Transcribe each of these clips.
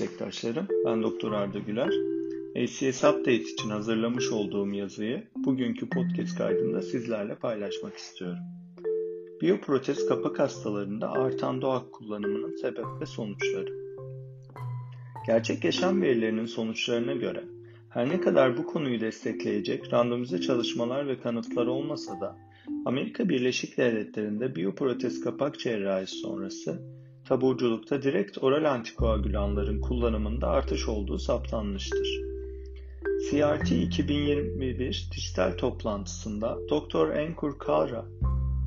meslektaşlarım. Ben Doktor Arda Güler. ACS Update için hazırlamış olduğum yazıyı bugünkü podcast kaydında sizlerle paylaşmak istiyorum. Biyoprotez kapak hastalarında artan doğak kullanımının sebep ve sonuçları. Gerçek yaşam verilerinin sonuçlarına göre her ne kadar bu konuyu destekleyecek randomize çalışmalar ve kanıtlar olmasa da Amerika Birleşik Devletleri'nde biyoprotez kapak cerrahisi sonrası taburculukta direkt oral antikoagülanların kullanımında artış olduğu saptanmıştır. CRT 2021 dijital toplantısında Dr. Ankur Kalra,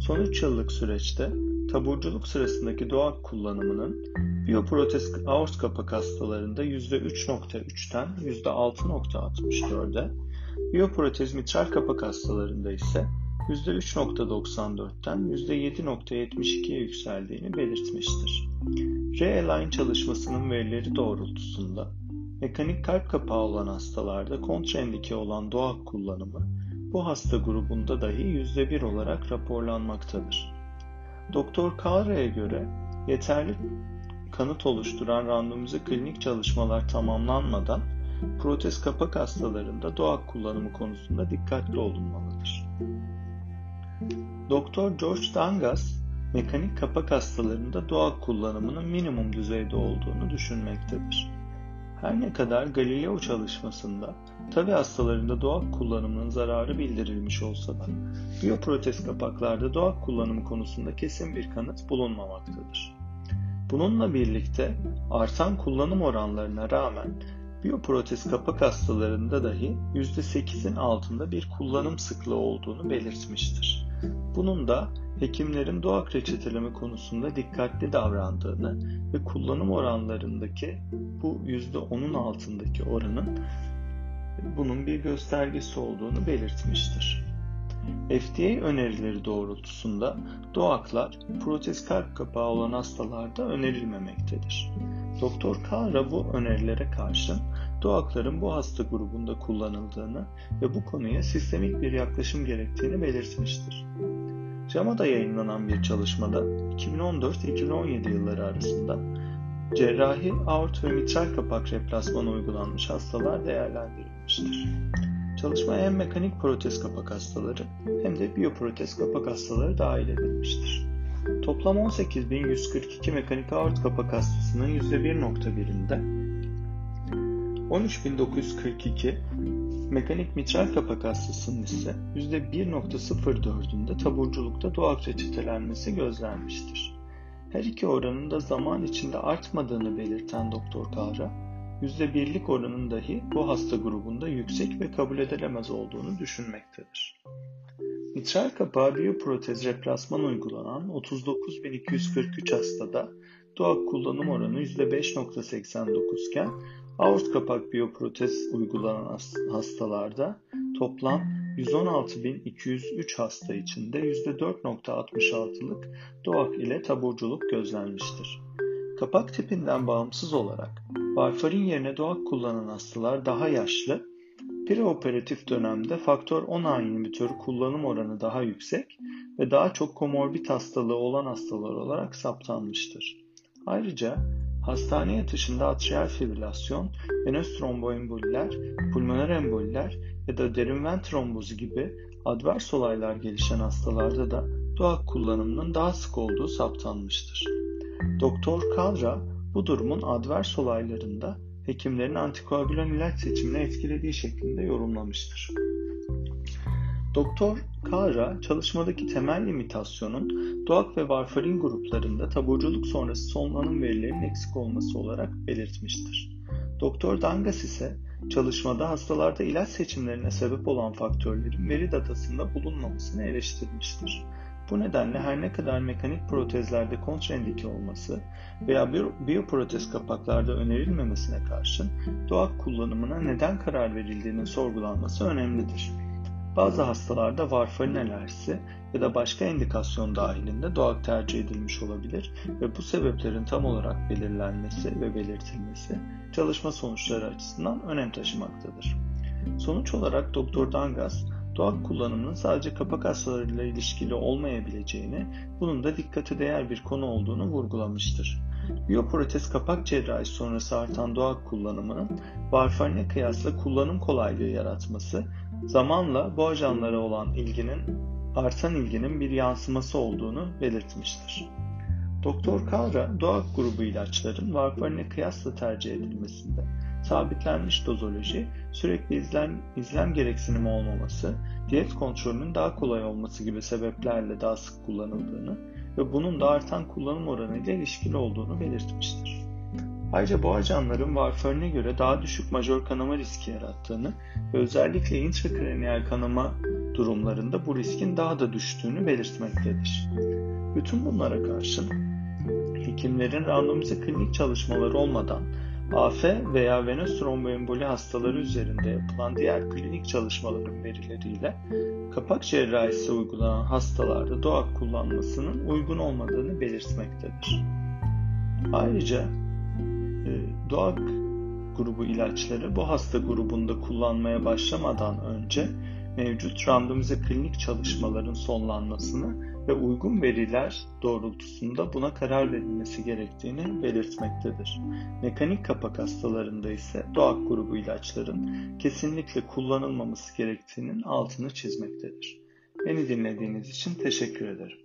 son 3 yıllık süreçte taburculuk sırasındaki doğak kullanımının biyoprotez aort kapak hastalarında %3.3'ten %6.64'e, biyoprotez mitral kapak hastalarında ise %3.94'ten %7.72'ye yükseldiğini belirtmiştir. R-Align çalışmasının verileri doğrultusunda mekanik kalp kapağı olan hastalarda kontraindike olan doğak kullanımı bu hasta grubunda dahi %1 olarak raporlanmaktadır. Doktor Kalra'ya göre yeterli kanıt oluşturan randomize klinik çalışmalar tamamlanmadan protez kapak hastalarında doğak kullanımı konusunda dikkatli olunmalıdır. Doktor George Dangas, mekanik kapak hastalarında doğak kullanımının minimum düzeyde olduğunu düşünmektedir. Her ne kadar Galileo çalışmasında tabi hastalarında doğak kullanımının zararı bildirilmiş olsa da biyoprotez kapaklarda doğak kullanımı konusunda kesin bir kanıt bulunmamaktadır. Bununla birlikte artan kullanım oranlarına rağmen biyoprotez kapak hastalarında dahi %8'in altında bir kullanım sıklığı olduğunu belirtmiştir. Bunun da hekimlerin doğak reçeteleme konusunda dikkatli davrandığını ve kullanım oranlarındaki bu %10'un altındaki oranın bunun bir göstergesi olduğunu belirtmiştir. FDA önerileri doğrultusunda doğaklar protez kalp kapağı olan hastalarda önerilmemektedir. Doktor Kara bu önerilere karşın doğakların bu hasta grubunda kullanıldığını ve bu konuya sistemik bir yaklaşım gerektiğini belirtmiştir. JAMA'da yayınlanan bir çalışmada 2014-2017 yılları arasında cerrahi aort ve mitral kapak replasmanı uygulanmış hastalar değerlendirilmiştir. Çalışmaya hem mekanik protez kapak hastaları hem de biyoprotez kapak hastaları dahil edilmiştir. Toplam 18.142 mekanik aort kapak hastasının %1.1'inde 13.942 mekanik mitral kapak hastasının ise %1.04'ünde taburculukta doğak reçetelenmesi gözlenmiştir. Her iki oranın da zaman içinde artmadığını belirten Doktor Kahra, %1'lik oranın dahi bu hasta grubunda yüksek ve kabul edilemez olduğunu düşünmektedir. Mitral kapağı biyoprotez replasman uygulanan 39.243 hastada doğak kullanım oranı %5.89 iken aort kapak biyoprotez uygulanan hastalarda toplam 116.203 hasta içinde %4.66'lık doğak ile taburculuk gözlenmiştir. Kapak tipinden bağımsız olarak varfarin yerine doğak kullanan hastalar daha yaşlı, preoperatif dönemde faktör 10A inhibitörü kullanım oranı daha yüksek ve daha çok komorbid hastalığı olan hastalar olarak saptanmıştır. Ayrıca hastane yatışında atrial fibrilasyon, venöz tromboemboliler, pulmoner emboliler ya da derin ven trombozu gibi advers olaylar gelişen hastalarda da doğak kullanımının daha sık olduğu saptanmıştır. Doktor Kalra bu durumun advers olaylarında hekimlerin antikoagülan ilaç seçimini etkilediği şeklinde yorumlamıştır. Doktor Kara çalışmadaki temel limitasyonun doğak ve varfarin gruplarında taburculuk sonrası sonlanım verilerinin eksik olması olarak belirtmiştir. Doktor Dangas ise çalışmada hastalarda ilaç seçimlerine sebep olan faktörlerin veri datasında bulunmamasını eleştirmiştir. Bu nedenle her ne kadar mekanik protezlerde kontraindike olması veya biyoprotez kapaklarda önerilmemesine karşın doğak kullanımına neden karar verildiğinin sorgulanması önemlidir. Bazı hastalarda varfarin alerjisi ya da başka indikasyon dahilinde doğak tercih edilmiş olabilir ve bu sebeplerin tam olarak belirlenmesi ve belirtilmesi çalışma sonuçları açısından önem taşımaktadır. Sonuç olarak Dr. Dangas, doğak kullanımının sadece kapak hastalarıyla ilişkili olmayabileceğini, bunun da dikkate değer bir konu olduğunu vurgulamıştır. Biyoprotez kapak cerrahisi sonrası artan doğal kullanımının varfarine kıyasla kullanım kolaylığı yaratması, zamanla bu ajanlara olan ilginin artan ilginin bir yansıması olduğunu belirtmiştir. Doktor Kara, doğal grubu ilaçların varfarine kıyasla tercih edilmesinde sabitlenmiş dozoloji, sürekli izlem, izlem gereksinimi olmaması, diyet kontrolünün daha kolay olması gibi sebeplerle daha sık kullanıldığını ve bunun da artan kullanım oranıyla ilişkili olduğunu belirtmiştir. Ayrıca bu ajanların varfarine göre daha düşük majör kanama riski yarattığını ve özellikle intrakraniyal kanama durumlarında bu riskin daha da düştüğünü belirtmektedir. Bütün bunlara karşın hekimlerin randomize klinik çalışmaları olmadan AF veya venöz tromboemboli hastaları üzerinde yapılan diğer klinik çalışmaların verileriyle kapak cerrahisi uygulanan hastalarda DOAK kullanmasının uygun olmadığını belirtmektedir. Ayrıca e, DOAK grubu ilaçları bu hasta grubunda kullanmaya başlamadan önce mevcut randomize klinik çalışmaların sonlanmasını ve uygun veriler doğrultusunda buna karar verilmesi gerektiğini belirtmektedir. Mekanik kapak hastalarında ise doğak grubu ilaçların kesinlikle kullanılmaması gerektiğinin altını çizmektedir. Beni dinlediğiniz için teşekkür ederim.